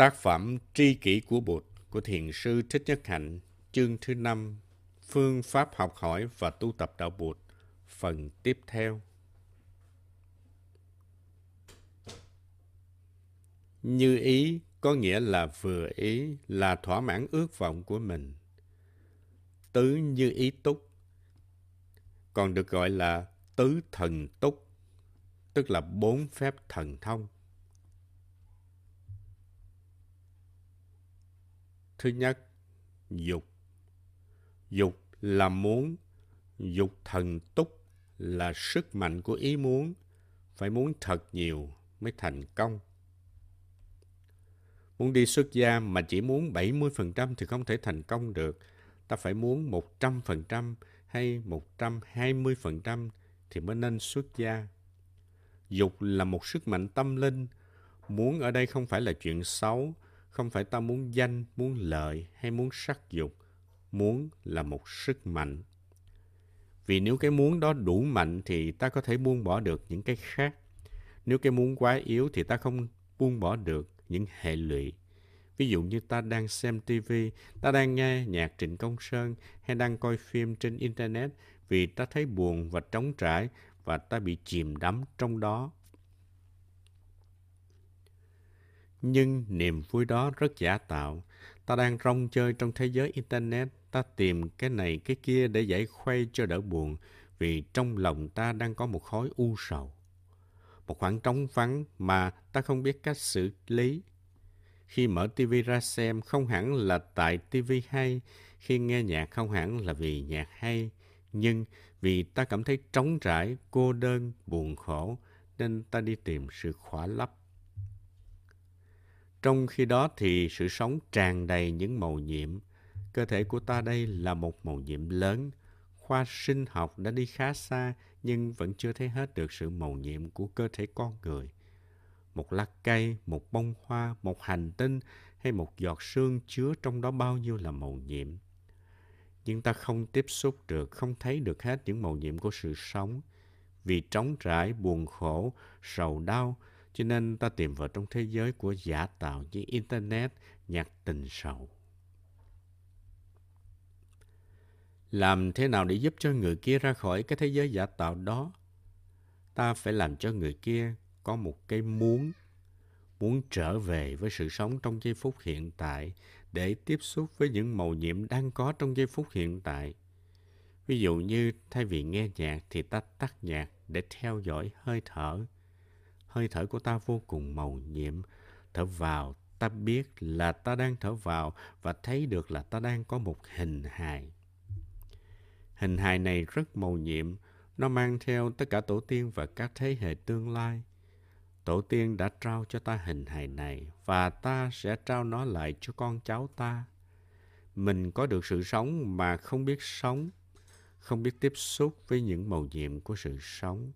Tác phẩm Tri kỷ của Bụt của Thiền sư Thích Nhất Hạnh, chương thứ năm Phương pháp học hỏi và tu tập đạo Bụt, phần tiếp theo. Như ý có nghĩa là vừa ý, là thỏa mãn ước vọng của mình. Tứ như ý túc, còn được gọi là tứ thần túc, tức là bốn phép thần thông. Thứ nhất, dục. Dục là muốn, dục thần túc là sức mạnh của ý muốn, phải muốn thật nhiều mới thành công. Muốn đi xuất gia mà chỉ muốn 70% thì không thể thành công được. Ta phải muốn 100% hay 120% thì mới nên xuất gia. Dục là một sức mạnh tâm linh. Muốn ở đây không phải là chuyện xấu, không phải ta muốn danh, muốn lợi hay muốn sắc dục. Muốn là một sức mạnh. Vì nếu cái muốn đó đủ mạnh thì ta có thể buông bỏ được những cái khác. Nếu cái muốn quá yếu thì ta không buông bỏ được những hệ lụy. Ví dụ như ta đang xem TV, ta đang nghe nhạc Trịnh Công Sơn hay đang coi phim trên Internet vì ta thấy buồn và trống trải và ta bị chìm đắm trong đó. Nhưng niềm vui đó rất giả tạo. Ta đang rong chơi trong thế giới Internet, ta tìm cái này cái kia để giải khuây cho đỡ buồn vì trong lòng ta đang có một khối u sầu. Một khoảng trống vắng mà ta không biết cách xử lý khi mở tivi ra xem không hẳn là tại tivi hay, khi nghe nhạc không hẳn là vì nhạc hay, nhưng vì ta cảm thấy trống trải, cô đơn, buồn khổ, nên ta đi tìm sự khỏa lấp. Trong khi đó thì sự sống tràn đầy những màu nhiệm. Cơ thể của ta đây là một màu nhiệm lớn. Khoa sinh học đã đi khá xa nhưng vẫn chưa thấy hết được sự màu nhiệm của cơ thể con người một lá cây, một bông hoa, một hành tinh hay một giọt sương chứa trong đó bao nhiêu là màu nhiệm. Nhưng ta không tiếp xúc được, không thấy được hết những màu nhiệm của sự sống. Vì trống trải, buồn khổ, sầu đau, cho nên ta tìm vào trong thế giới của giả tạo như Internet, nhạc tình sầu. Làm thế nào để giúp cho người kia ra khỏi cái thế giới giả tạo đó? Ta phải làm cho người kia có một cái muốn muốn trở về với sự sống trong giây phút hiện tại để tiếp xúc với những màu nhiệm đang có trong giây phút hiện tại. Ví dụ như thay vì nghe nhạc thì ta tắt nhạc để theo dõi hơi thở. Hơi thở của ta vô cùng màu nhiệm. Thở vào, ta biết là ta đang thở vào và thấy được là ta đang có một hình hài. Hình hài này rất màu nhiệm, nó mang theo tất cả tổ tiên và các thế hệ tương lai. Tổ tiên đã trao cho ta hình hài này và ta sẽ trao nó lại cho con cháu ta. Mình có được sự sống mà không biết sống, không biết tiếp xúc với những màu nhiệm của sự sống.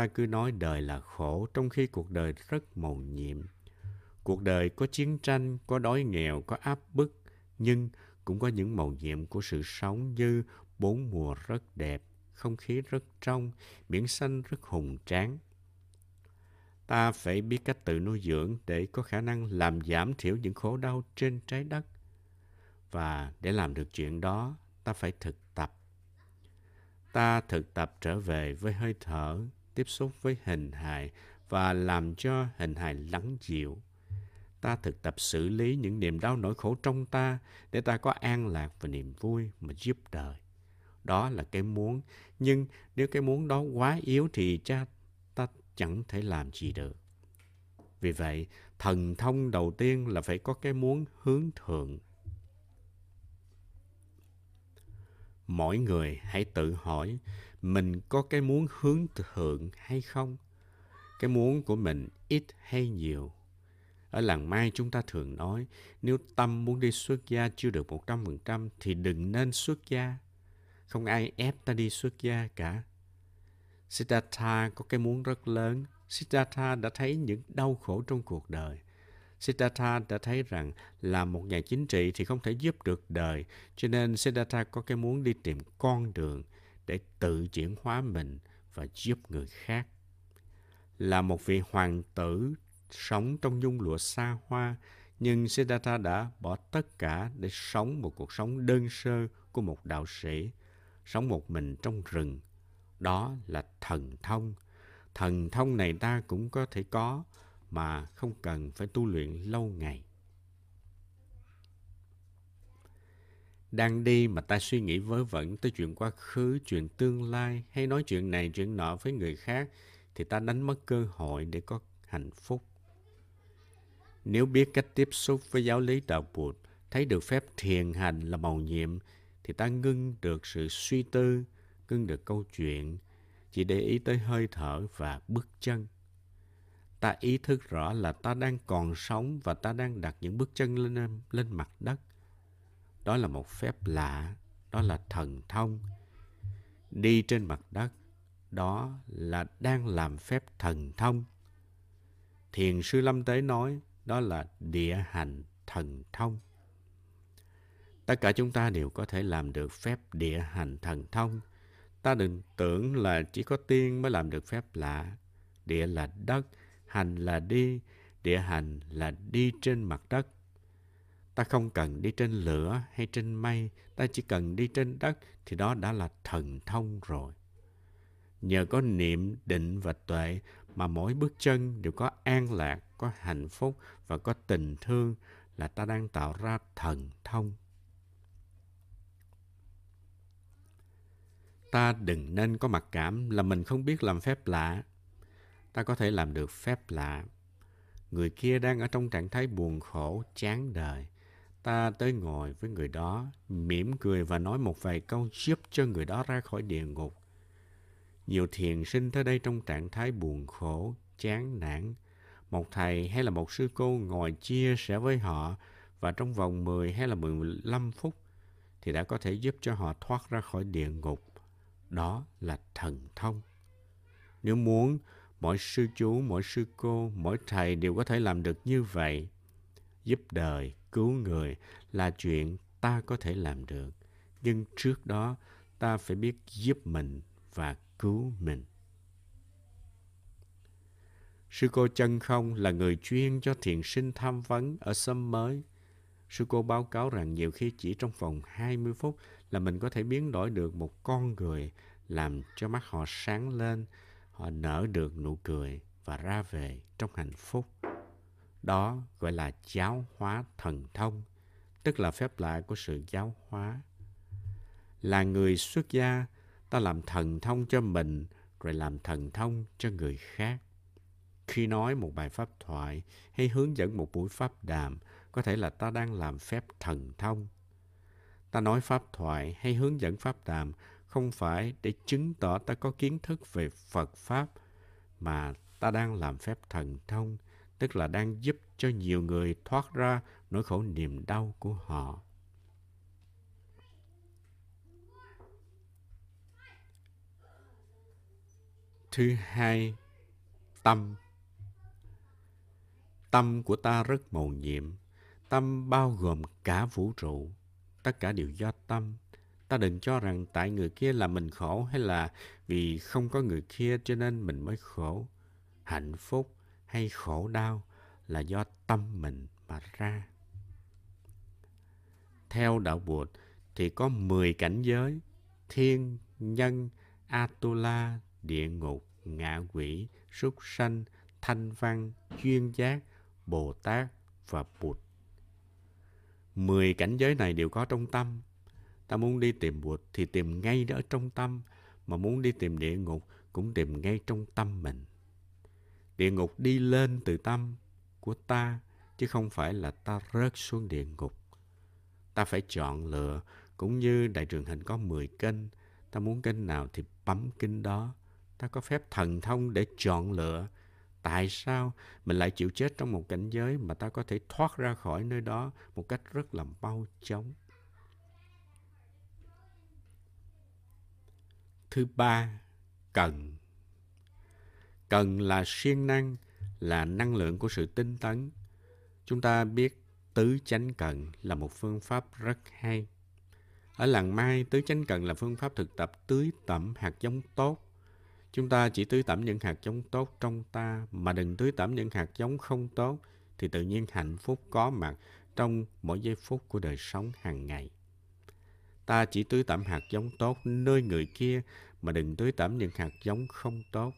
Ta cứ nói đời là khổ trong khi cuộc đời rất màu nhiệm. Cuộc đời có chiến tranh, có đói nghèo, có áp bức, nhưng cũng có những màu nhiệm của sự sống như bốn mùa rất đẹp, không khí rất trong, biển xanh rất hùng tráng ta phải biết cách tự nuôi dưỡng để có khả năng làm giảm thiểu những khổ đau trên trái đất. Và để làm được chuyện đó, ta phải thực tập. Ta thực tập trở về với hơi thở, tiếp xúc với hình hài và làm cho hình hài lắng dịu. Ta thực tập xử lý những niềm đau nỗi khổ trong ta để ta có an lạc và niềm vui mà giúp đời. Đó là cái muốn. Nhưng nếu cái muốn đó quá yếu thì cha ta chẳng thể làm gì được. Vì vậy, thần thông đầu tiên là phải có cái muốn hướng thượng. Mỗi người hãy tự hỏi mình có cái muốn hướng thượng hay không? Cái muốn của mình ít hay nhiều? Ở làng Mai chúng ta thường nói nếu tâm muốn đi xuất gia chưa được 100% thì đừng nên xuất gia. Không ai ép ta đi xuất gia cả. Siddhartha có cái muốn rất lớn. Siddhartha đã thấy những đau khổ trong cuộc đời. Siddhartha đã thấy rằng làm một nhà chính trị thì không thể giúp được đời, cho nên Siddhartha có cái muốn đi tìm con đường để tự chuyển hóa mình và giúp người khác. Là một vị hoàng tử sống trong nhung lụa xa hoa, Nhưng Siddhartha đã bỏ tất cả để sống một cuộc sống đơn sơ của một đạo sĩ, sống một mình trong rừng. Đó là thần thông. Thần thông này ta cũng có thể có mà không cần phải tu luyện lâu ngày. Đang đi mà ta suy nghĩ vớ vẩn tới chuyện quá khứ, chuyện tương lai hay nói chuyện này chuyện nọ với người khác thì ta đánh mất cơ hội để có hạnh phúc. Nếu biết cách tiếp xúc với giáo lý đạo Phật, thấy được phép thiền hành là màu nhiệm, thì ta ngưng được sự suy tư, ngưng được câu chuyện, chỉ để ý tới hơi thở và bước chân. Ta ý thức rõ là ta đang còn sống và ta đang đặt những bước chân lên, lên mặt đất. Đó là một phép lạ, đó là thần thông. Đi trên mặt đất, đó là đang làm phép thần thông. Thiền sư Lâm Tế nói, đó là địa hành thần thông. Tất cả chúng ta đều có thể làm được phép địa hành thần thông. Ta đừng tưởng là chỉ có tiên mới làm được phép lạ. Địa là đất, hành là đi, địa hành là đi trên mặt đất. Ta không cần đi trên lửa hay trên mây, ta chỉ cần đi trên đất thì đó đã là thần thông rồi. Nhờ có niệm, định và tuệ mà mỗi bước chân đều có an lạc, có hạnh phúc và có tình thương là ta đang tạo ra thần thông. Ta đừng nên có mặc cảm là mình không biết làm phép lạ. Ta có thể làm được phép lạ. Người kia đang ở trong trạng thái buồn khổ, chán đời. Ta tới ngồi với người đó, mỉm cười và nói một vài câu giúp cho người đó ra khỏi địa ngục. Nhiều thiền sinh tới đây trong trạng thái buồn khổ, chán nản. Một thầy hay là một sư cô ngồi chia sẻ với họ và trong vòng 10 hay là 15 phút thì đã có thể giúp cho họ thoát ra khỏi địa ngục. Đó là thần thông. Nếu muốn, mỗi sư chú, mỗi sư cô, mỗi thầy đều có thể làm được như vậy. Giúp đời, cứu người là chuyện ta có thể làm được. Nhưng trước đó, ta phải biết giúp mình và cứu mình. Sư cô chân không là người chuyên cho thiền sinh tham vấn ở sâm mới. Sư cô báo cáo rằng nhiều khi chỉ trong vòng 20 phút là mình có thể biến đổi được một con người làm cho mắt họ sáng lên, họ nở được nụ cười và ra về trong hạnh phúc. Đó gọi là giáo hóa thần thông, tức là phép lạ của sự giáo hóa. Là người xuất gia, ta làm thần thông cho mình rồi làm thần thông cho người khác. Khi nói một bài pháp thoại hay hướng dẫn một buổi pháp đàm, có thể là ta đang làm phép thần thông. Ta nói pháp thoại hay hướng dẫn pháp đàm không phải để chứng tỏ ta có kiến thức về Phật Pháp, mà ta đang làm phép thần thông, tức là đang giúp cho nhiều người thoát ra nỗi khổ niềm đau của họ. Thứ hai, tâm. Tâm của ta rất màu nhiệm. Tâm bao gồm cả vũ trụ. Tất cả đều do tâm. Ta đừng cho rằng tại người kia là mình khổ hay là vì không có người kia cho nên mình mới khổ. Hạnh phúc hay khổ đau là do tâm mình mà ra. Theo đạo Bụt thì có 10 cảnh giới, thiên, nhân, atula, địa ngục, ngạ quỷ, súc sanh, thanh văn, chuyên giác, Bồ Tát và Bụt. Mười cảnh giới này đều có trong tâm. Ta muốn đi tìm Bụt thì tìm ngay ở trong tâm, mà muốn đi tìm địa ngục cũng tìm ngay trong tâm mình. Địa ngục đi lên từ tâm của ta, chứ không phải là ta rớt xuống địa ngục. Ta phải chọn lựa, cũng như đại trường hình có 10 kênh, ta muốn kênh nào thì bấm kênh đó. Ta có phép thần thông để chọn lựa. Tại sao mình lại chịu chết trong một cảnh giới mà ta có thể thoát ra khỏi nơi đó một cách rất là mau chóng? Thứ ba, cần. Cần là siêng năng, là năng lượng của sự tinh tấn. Chúng ta biết tứ chánh cần là một phương pháp rất hay. Ở làng Mai, tứ chánh cần là phương pháp thực tập tưới tẩm hạt giống tốt. Chúng ta chỉ tưới tẩm những hạt giống tốt trong ta mà đừng tưới tẩm những hạt giống không tốt thì tự nhiên hạnh phúc có mặt trong mỗi giây phút của đời sống hàng ngày. Ta chỉ tưới tẩm hạt giống tốt nơi người kia mà đừng tưới tẩm những hạt giống không tốt.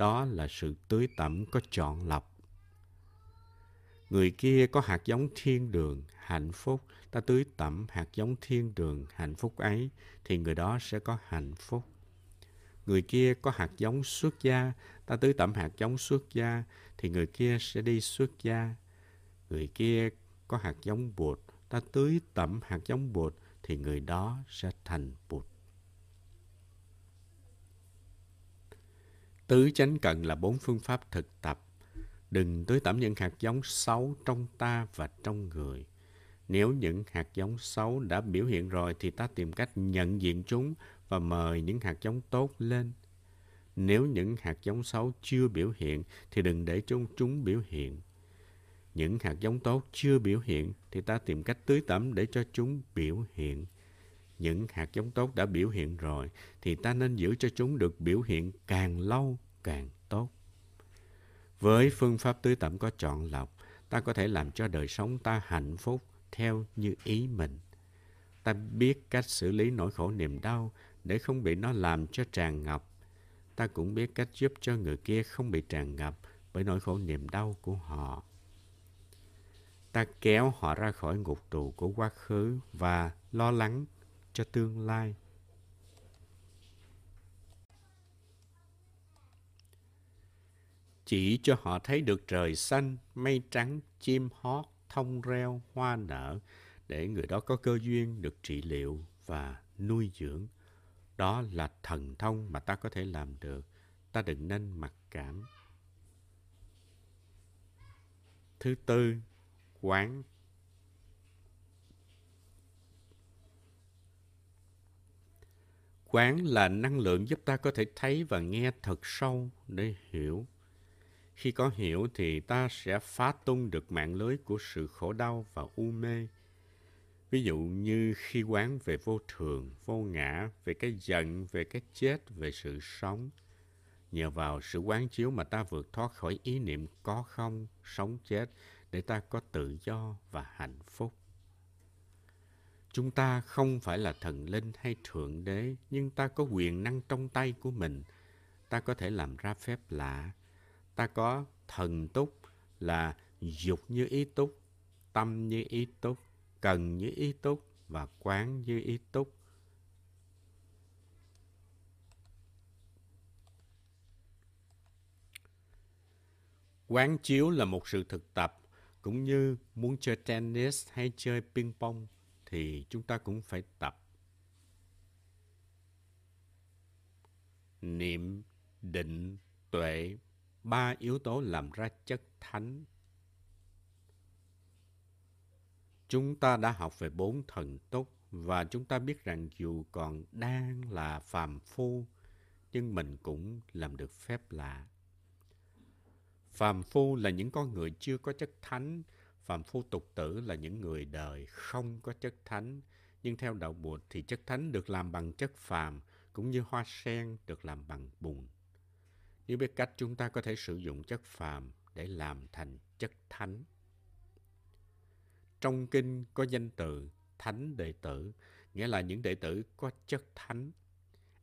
Đó là sự tưới tẩm có chọn lọc. Người kia có hạt giống thiên đường, hạnh phúc. Ta tưới tẩm hạt giống thiên đường, hạnh phúc ấy, thì người đó sẽ có hạnh phúc. Người kia có hạt giống xuất gia, ta tưới tẩm hạt giống xuất gia, thì người kia sẽ đi xuất gia. Người kia có hạt giống bụt, ta tưới tẩm hạt giống bụt, thì người đó sẽ thành bụt. Tứ chánh cận là bốn phương pháp thực tập. Đừng tưới tẩm những hạt giống xấu trong ta và trong người. Nếu những hạt giống xấu đã biểu hiện rồi thì ta tìm cách nhận diện chúng và mời những hạt giống tốt lên. Nếu những hạt giống xấu chưa biểu hiện thì đừng để chúng chúng biểu hiện. Những hạt giống tốt chưa biểu hiện thì ta tìm cách tưới tẩm để cho chúng biểu hiện. Những hạt giống tốt đã biểu hiện rồi thì ta nên giữ cho chúng được biểu hiện càng lâu càng tốt. Với phương pháp tưới tẩm có chọn lọc, ta có thể làm cho đời sống ta hạnh phúc theo như ý mình. Ta biết cách xử lý nỗi khổ niềm đau để không bị nó làm cho tràn ngập. Ta cũng biết cách giúp cho người kia không bị tràn ngập bởi nỗi khổ niềm đau của họ. Ta kéo họ ra khỏi ngục tù của quá khứ và lo lắng cho tương lai. Chỉ cho họ thấy được trời xanh, mây trắng, chim hót, thông reo, hoa nở, để người đó có cơ duyên được trị liệu và nuôi dưỡng. Đó là thần thông mà ta có thể làm được. Ta đừng nên mặc cảm. Thứ tư, quán. Quán là năng lượng giúp ta có thể thấy và nghe thật sâu để hiểu. Khi có hiểu thì ta sẽ phá tung được mạng lưới của sự khổ đau và u mê Ví dụ như khi quán về vô thường, vô ngã, về cái giận, về cái chết, về sự sống. Nhờ vào sự quán chiếu mà ta vượt thoát khỏi ý niệm có không, sống chết, để ta có tự do và hạnh phúc. Chúng ta không phải là thần linh hay thượng đế, nhưng ta có quyền năng trong tay của mình. Ta có thể làm ra phép lạ. Ta có thần túc là dục như ý túc, tâm như ý túc, cần như ý túc và quán như ý túc. Quán chiếu là một sự thực tập, cũng như muốn chơi tennis hay chơi ping pong thì chúng ta cũng phải tập. Niệm, định, tuệ, ba yếu tố làm ra chất thánh Chúng ta đã học về bốn thần túc và chúng ta biết rằng dù còn đang là phàm phu, nhưng mình cũng làm được phép lạ. Phàm phu là những con người chưa có chất thánh, phàm phu tục tử là những người đời không có chất thánh. Nhưng theo đạo Bụt thì chất thánh được làm bằng chất phàm, cũng như hoa sen được làm bằng bùn. Nếu biết cách chúng ta có thể sử dụng chất phàm để làm thành chất thánh. Trong kinh có danh từ thánh đệ tử, nghĩa là những đệ tử có chất thánh.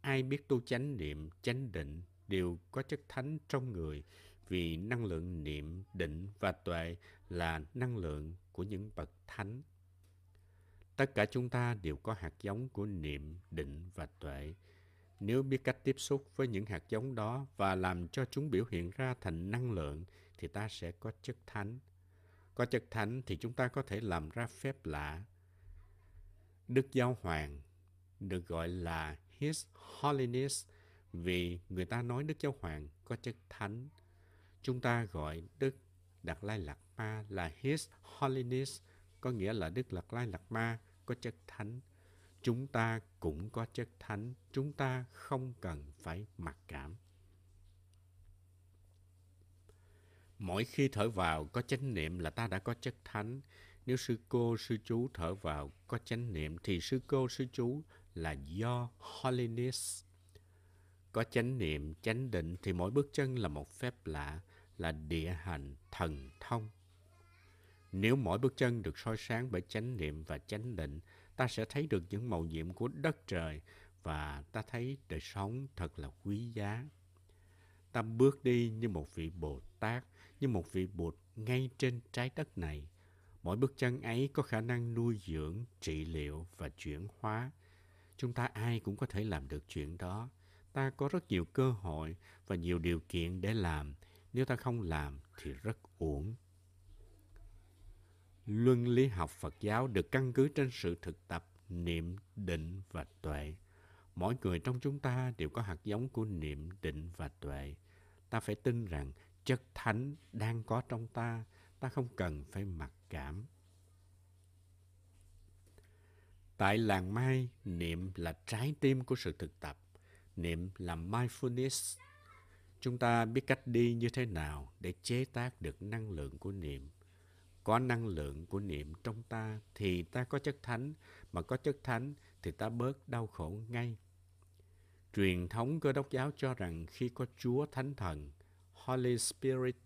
Ai biết tu chánh niệm, chánh định đều có chất thánh trong người vì năng lượng niệm, định và tuệ là năng lượng của những bậc thánh. Tất cả chúng ta đều có hạt giống của niệm, định và tuệ. Nếu biết cách tiếp xúc với những hạt giống đó và làm cho chúng biểu hiện ra thành năng lượng thì ta sẽ có chất thánh. Có chất thánh thì chúng ta có thể làm ra phép lạ. Đức Giáo Hoàng được gọi là His Holiness vì người ta nói Đức Giáo Hoàng có chất thánh. Chúng ta gọi Đức Đạt Lai Lạt Ma là His Holiness, có nghĩa là Đức Đạt Lai Lạt Ma có chất thánh. Chúng ta cũng có chất thánh, chúng ta không cần phải mặc cảm. Mỗi khi thở vào có chánh niệm là ta đã có chất thánh. Nếu sư cô, sư chú thở vào có chánh niệm thì sư cô, sư chú là do holiness. Có chánh niệm, chánh định thì mỗi bước chân là một phép lạ, là địa hành, thần thông. Nếu mỗi bước chân được soi sáng bởi chánh niệm và chánh định, ta sẽ thấy được những màu nhiệm của đất trời và ta thấy đời sống thật là quý giá. Ta bước đi như một vị Bồ Tát, như một vị Bụt ngay trên trái đất này. Mỗi bước chân ấy có khả năng nuôi dưỡng, trị liệu và chuyển hóa. Chúng ta ai cũng có thể làm được chuyện đó. Ta có rất nhiều cơ hội và nhiều điều kiện để làm. Nếu ta không làm thì rất uổng. Luân lý học Phật giáo được căn cứ trên sự thực tập niệm, định và tuệ. Mỗi người trong chúng ta đều có hạt giống của niệm, định và tuệ. Ta phải tin rằng chất thánh đang có trong ta, ta không cần phải mặc cảm. Tại làng Mai, niệm là trái tim của sự thực tập. Niệm là mindfulness. Chúng ta biết cách đi như thế nào để chế tác được năng lượng của niệm. Có năng lượng của niệm trong ta thì ta có chất thánh, mà có chất thánh thì ta bớt đau khổ ngay. Truyền thống cơ đốc giáo cho rằng khi có Chúa Thánh Thần, Holy Spirit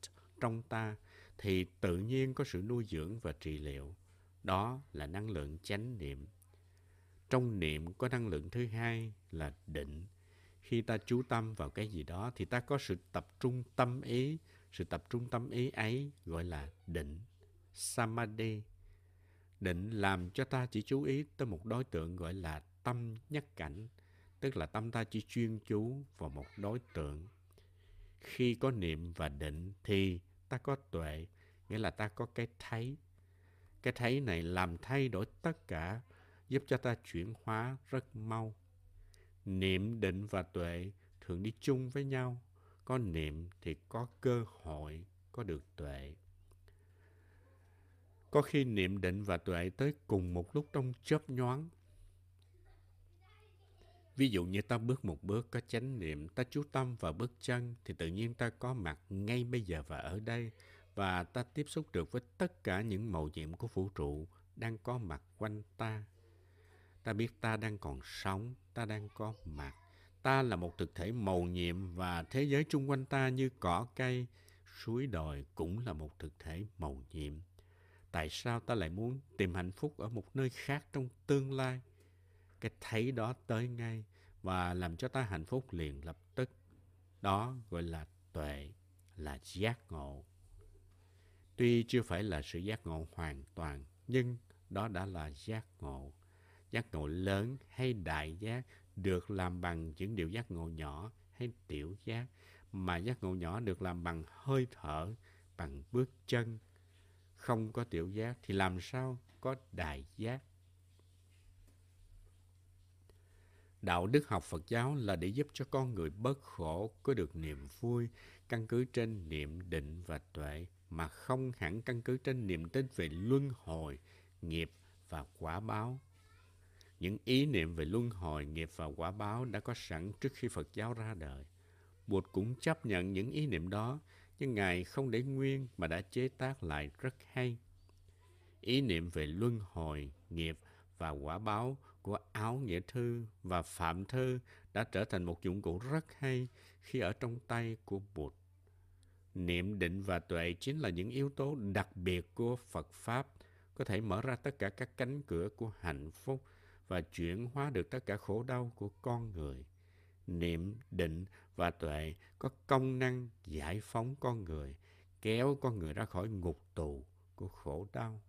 trong ta thì tự nhiên có sự nuôi dưỡng và trị liệu. Đó là năng lượng chánh niệm. Trong niệm có năng lượng thứ hai là định. Khi ta chú tâm vào cái gì đó thì ta có sự tập trung tâm ý. Sự tập trung tâm ý ấy gọi là định. Samadhi. Định làm cho ta chỉ chú ý tới một đối tượng gọi là tâm nhất cảnh. Tức là tâm ta chỉ chuyên chú vào một đối tượng. Khi có niệm và định thì ta có tuệ, nghĩa là ta có cái thấy. Cái thấy này làm thay đổi tất cả, giúp cho ta chuyển hóa rất mau. Niệm, định và tuệ thường đi chung với nhau. Có niệm thì có cơ hội có được tuệ. Có khi niệm định và tuệ tới cùng một lúc trong chớp nhoáng. Ví dụ như ta bước một bước có chánh niệm, ta chú tâm vào bước chân thì tự nhiên ta có mặt ngay bây giờ và ở đây và ta tiếp xúc được với tất cả những màu nhiệm của vũ trụ đang có mặt quanh ta. Ta biết ta đang còn sống, ta đang có mặt. Ta là một thực thể màu nhiệm và thế giới chung quanh ta như cỏ cây, suối đồi cũng là một thực thể màu nhiệm. Tại sao ta lại muốn tìm hạnh phúc ở một nơi khác trong tương lai? cái thấy đó tới ngay và làm cho ta hạnh phúc liền lập tức. Đó gọi là tuệ, là giác ngộ. Tuy chưa phải là sự giác ngộ hoàn toàn, nhưng đó đã là giác ngộ. Giác ngộ lớn hay đại giác được làm bằng những điều giác ngộ nhỏ hay tiểu giác, mà giác ngộ nhỏ được làm bằng hơi thở, bằng bước chân. Không có tiểu giác thì làm sao có đại giác? Đạo đức học Phật giáo là để giúp cho con người bớt khổ, có được niềm vui, căn cứ trên niệm định và tuệ, mà không hẳn căn cứ trên niềm tin về luân hồi, nghiệp và quả báo. Những ý niệm về luân hồi, nghiệp và quả báo đã có sẵn trước khi Phật giáo ra đời. Bụt cũng chấp nhận những ý niệm đó, nhưng Ngài không để nguyên mà đã chế tác lại rất hay. Ý niệm về luân hồi, nghiệp và quả báo của áo nghĩa thư và phạm thư đã trở thành một dụng cụ rất hay khi ở trong tay của Bụt. Niệm định và tuệ chính là những yếu tố đặc biệt của Phật Pháp, có thể mở ra tất cả các cánh cửa của hạnh phúc và chuyển hóa được tất cả khổ đau của con người. Niệm, định và tuệ có công năng giải phóng con người, kéo con người ra khỏi ngục tù của khổ đau.